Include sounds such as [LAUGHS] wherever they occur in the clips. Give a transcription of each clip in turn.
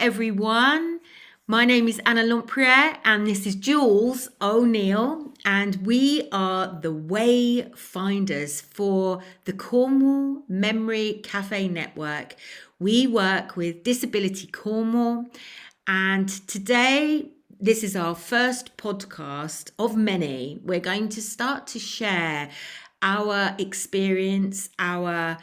everyone. My name is Anna Lompriere, and this is Jules O'Neill, and we are the Wayfinders for the Cornwall Memory Cafe Network. We work with Disability Cornwall, and today this is our first podcast of many. We're going to start to share our experience, our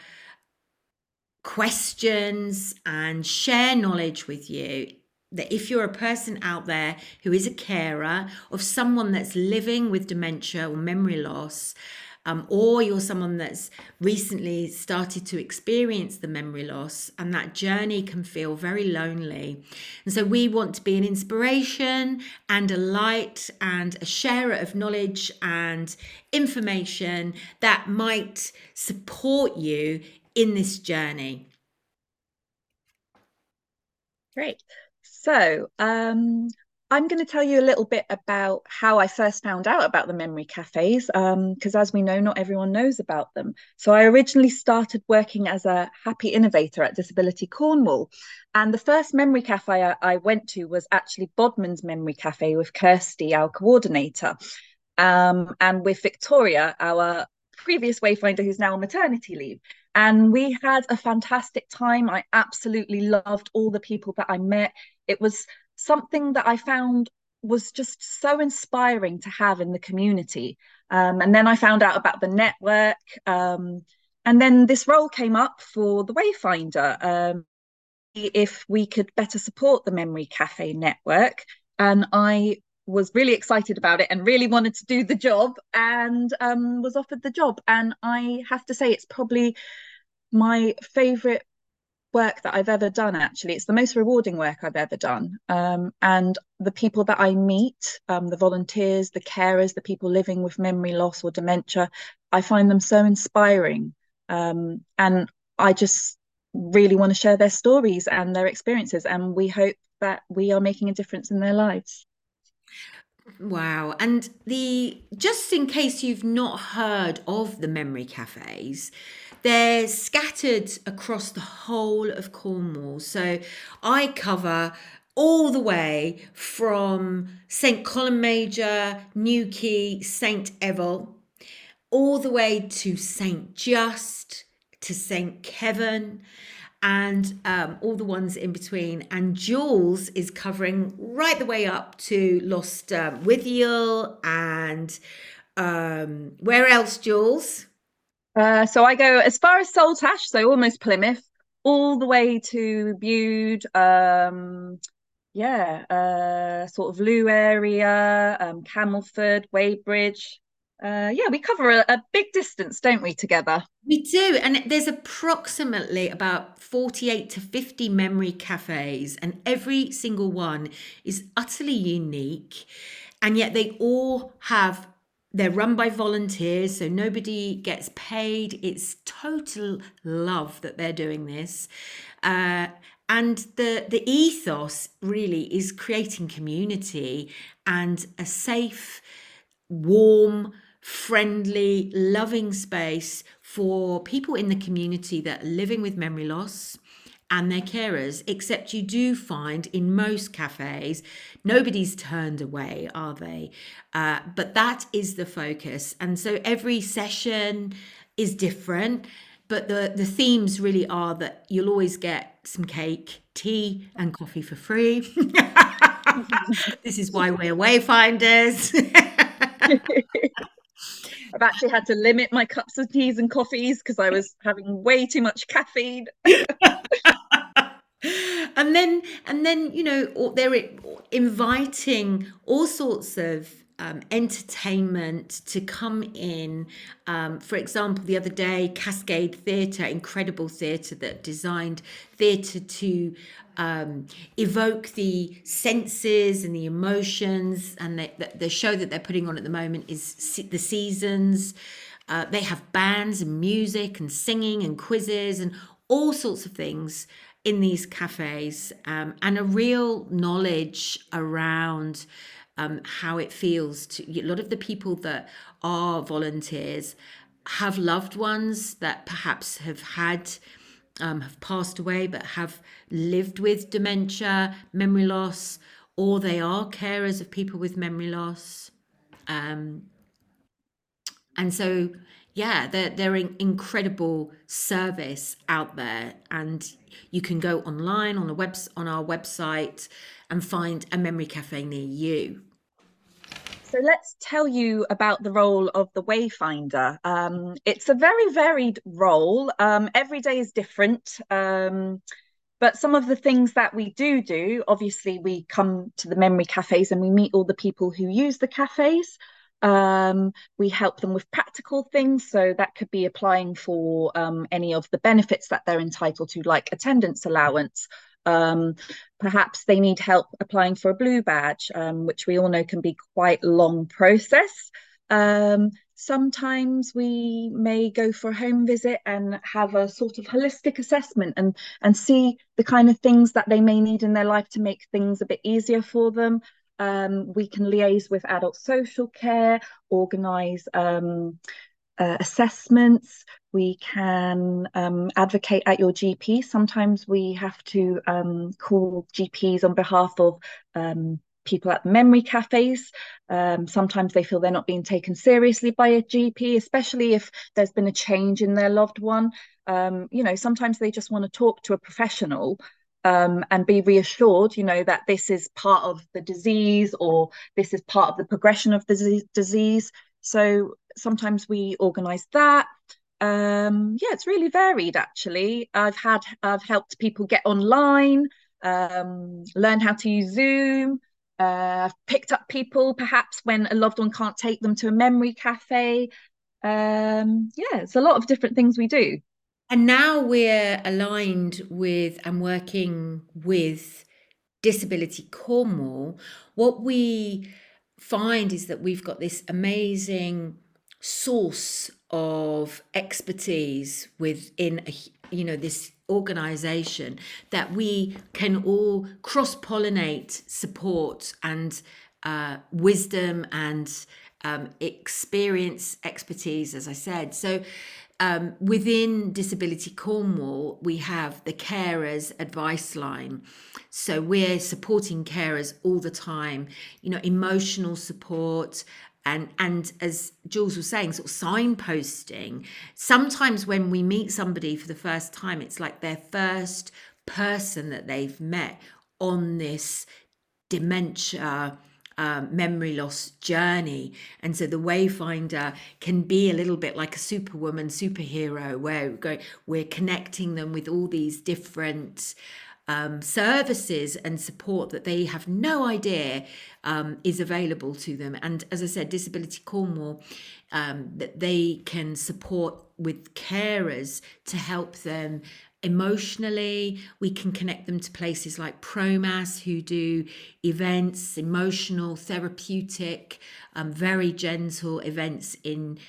questions and share knowledge with you that if you're a person out there who is a carer of someone that's living with dementia or memory loss, um, or you're someone that's recently started to experience the memory loss, and that journey can feel very lonely. And so, we want to be an inspiration and a light and a sharer of knowledge and information that might support you in this journey? Great. So, um, I'm going to tell you a little bit about how I first found out about the memory cafes, because um, as we know, not everyone knows about them. So, I originally started working as a happy innovator at Disability Cornwall. And the first memory cafe I, I went to was actually Bodmin's Memory Cafe with Kirsty, our coordinator, um, and with Victoria, our previous Wayfinder who's now on maternity leave. And we had a fantastic time. I absolutely loved all the people that I met. It was something that I found was just so inspiring to have in the community. Um, and then I found out about the network. Um, and then this role came up for the Wayfinder um, if we could better support the Memory Cafe network. And I was really excited about it and really wanted to do the job and um, was offered the job. And I have to say, it's probably my favorite work that I've ever done, actually. It's the most rewarding work I've ever done. Um, and the people that I meet, um, the volunteers, the carers, the people living with memory loss or dementia, I find them so inspiring. Um, and I just really want to share their stories and their experiences. And we hope that we are making a difference in their lives. Wow. And the just in case you've not heard of the memory cafes, they're scattered across the whole of Cornwall. So I cover all the way from St. Columb Major, Newquay, St. Eval, all the way to St. Just, to St. Keverne, and um, all the ones in between. And Jules is covering right the way up to Lost um, Withiel and um, where else, Jules? Uh, so I go as far as Saltash, so almost Plymouth, all the way to Bude, um, yeah, uh, sort of Looe area, um, Camelford, Wadebridge. Uh, yeah, we cover a, a big distance, don't we, together? We do. And there's approximately about 48 to 50 memory cafes, and every single one is utterly unique. And yet they all have they're run by volunteers, so nobody gets paid. It's total love that they're doing this. Uh, and the, the ethos really is creating community and a safe, warm, friendly, loving space for people in the community that are living with memory loss and their carers, except you do find in most cafes, nobody's turned away, are they? Uh, but that is the focus. And so every session is different, but the, the themes really are that you'll always get some cake, tea, and coffee for free. [LAUGHS] this is why we're wayfinders. [LAUGHS] I've actually had to limit my cups of teas and coffees because I was having way too much caffeine. [LAUGHS] and then and then you know they're inviting all sorts of um, entertainment to come in. Um, for example, the other day, Cascade Theatre, incredible theatre that designed theatre to um, evoke the senses and the emotions. And the, the, show that they're putting on at the moment is The Seasons. Uh, they have bands and music and singing and quizzes and all sorts of things in these cafes um, and a real knowledge around um, how it feels to a lot of the people that are volunteers have loved ones that perhaps have had um, have passed away but have lived with dementia, memory loss, or they are carers of people with memory loss. Um, and so, yeah, they're, they're an incredible service out there. And you can go online on, a web, on our website and find a memory cafe near you. So let's tell you about the role of the Wayfinder. Um, it's a very varied role. Um, every day is different. Um, but some of the things that we do do, obviously, we come to the memory cafes and we meet all the people who use the cafes. Um, we help them with practical things. So that could be applying for um, any of the benefits that they're entitled to, like attendance allowance. Um, perhaps they need help applying for a blue badge, um, which we all know can be quite long process. Um, sometimes we may go for a home visit and have a sort of holistic assessment and and see the kind of things that they may need in their life to make things a bit easier for them um, we can liaise with adult social care, organise um, uh, assessments. We can um, advocate at your GP. Sometimes we have to um, call GPs on behalf of um, people at memory cafes. Um, sometimes they feel they're not being taken seriously by a GP, especially if there's been a change in their loved one. Um, you know, sometimes they just want to talk to a professional um, and be reassured, you know, that this is part of the disease or this is part of the progression of the disease. So sometimes we organise that. Um, yeah, it's really varied actually. I've had I've helped people get online, um, learn how to use Zoom. Uh, I've picked up people perhaps when a loved one can't take them to a memory cafe. Um, yeah, it's a lot of different things we do. And now we're aligned with and working with Disability Cornwall. What we find is that we've got this amazing source of expertise within a, you know this organization that we can all cross pollinate support and uh, wisdom and um, experience expertise as i said so um, within Disability Cornwall, we have the carers advice line. So we're supporting carers all the time, you know, emotional support. And, and as Jules was saying, sort of signposting. Sometimes when we meet somebody for the first time, it's like their first person that they've met on this dementia um, memory loss journey. And so the Wayfinder can be a little bit like a superwoman, superhero, where we're, going, we're connecting them with all these different um, services and support that they have no idea um, is available to them. And as I said, Disability Cornwall, um, that they can support with carers to help them emotionally. We can connect them to places like Promas, who do events, emotional, therapeutic, um, very gentle events in.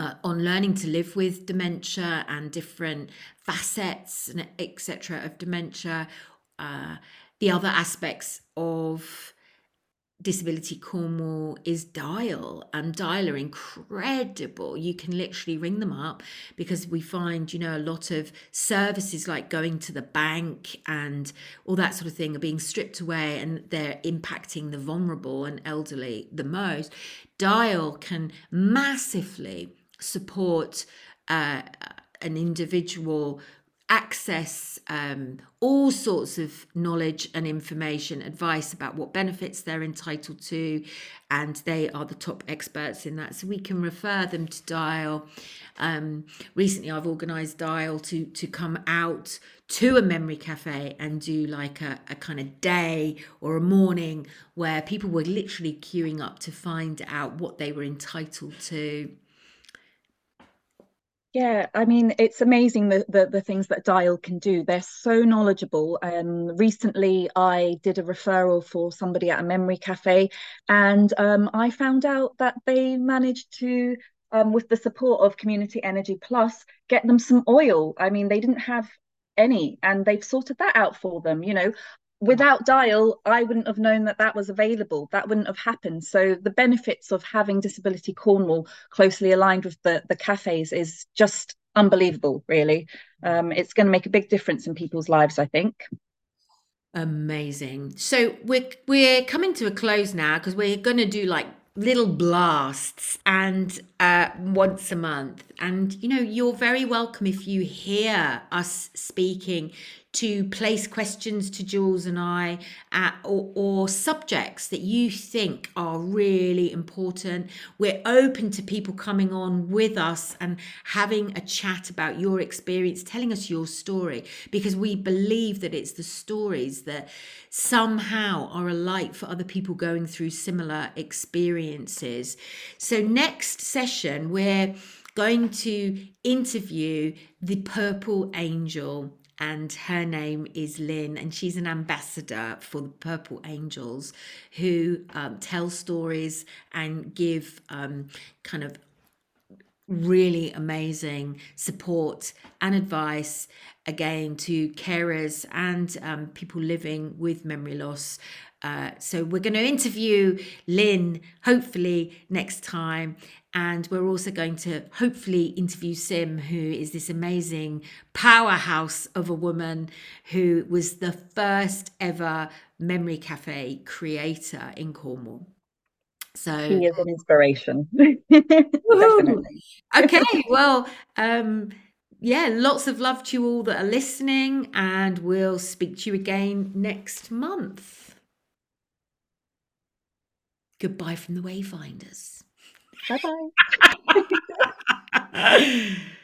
Uh, on learning to live with dementia and different facets and etc of dementia uh, the other aspects of Disability Cornwall is Dial, and Dial are incredible. You can literally ring them up because we find, you know, a lot of services like going to the bank and all that sort of thing are being stripped away and they're impacting the vulnerable and elderly the most. Dial can massively support uh, an individual access um, all sorts of knowledge and information, advice about what benefits they're entitled to, and they are the top experts in that. So we can refer them to Dial. Um, recently, I've organised Dial to to come out to a memory cafe and do like a, a kind of day or a morning where people were literally queuing up to find out what they were entitled to. Yeah, I mean, it's amazing the, the, the things that Dial can do. They're so knowledgeable. Um, recently, I did a referral for somebody at a memory cafe, and um, I found out that they managed to, um, with the support of Community Energy Plus, get them some oil. I mean, they didn't have any, and they've sorted that out for them. You know, without dial i wouldn't have known that that was available that wouldn't have happened so the benefits of having disability cornwall closely aligned with the the cafes is just unbelievable, really. Um, it's going to make a big difference in people's lives, I think. Amazing. So we're we're coming to a close now because we're going to do like little blasts and uh, once a month. And you know, you're very welcome if you hear us speaking to place questions to Jules and I at, or, or subjects that you think are really important. We're open to people coming on with us and having a chat about your experience, telling us your story, because we believe that it's the stories that somehow are a light for other people going through similar experiences. So, next session, we're going to interview the Purple Angel and her name is Lynn, and she's an ambassador for the Purple Angels who um, tell stories and give um, kind of really amazing support and advice again to carers and um, people living with memory loss. Uh, so we're going to interview Lynn hopefully next time and we're also going to hopefully interview Sim, who is this amazing powerhouse of a woman who was the first ever memory cafe creator in Cornwall. So he is an inspiration. [LAUGHS] okay, [LAUGHS] well, um, yeah, lots of love to you all that are listening, and we'll speak to you again next month. Goodbye from the Wayfinders. Bye bye. [LAUGHS]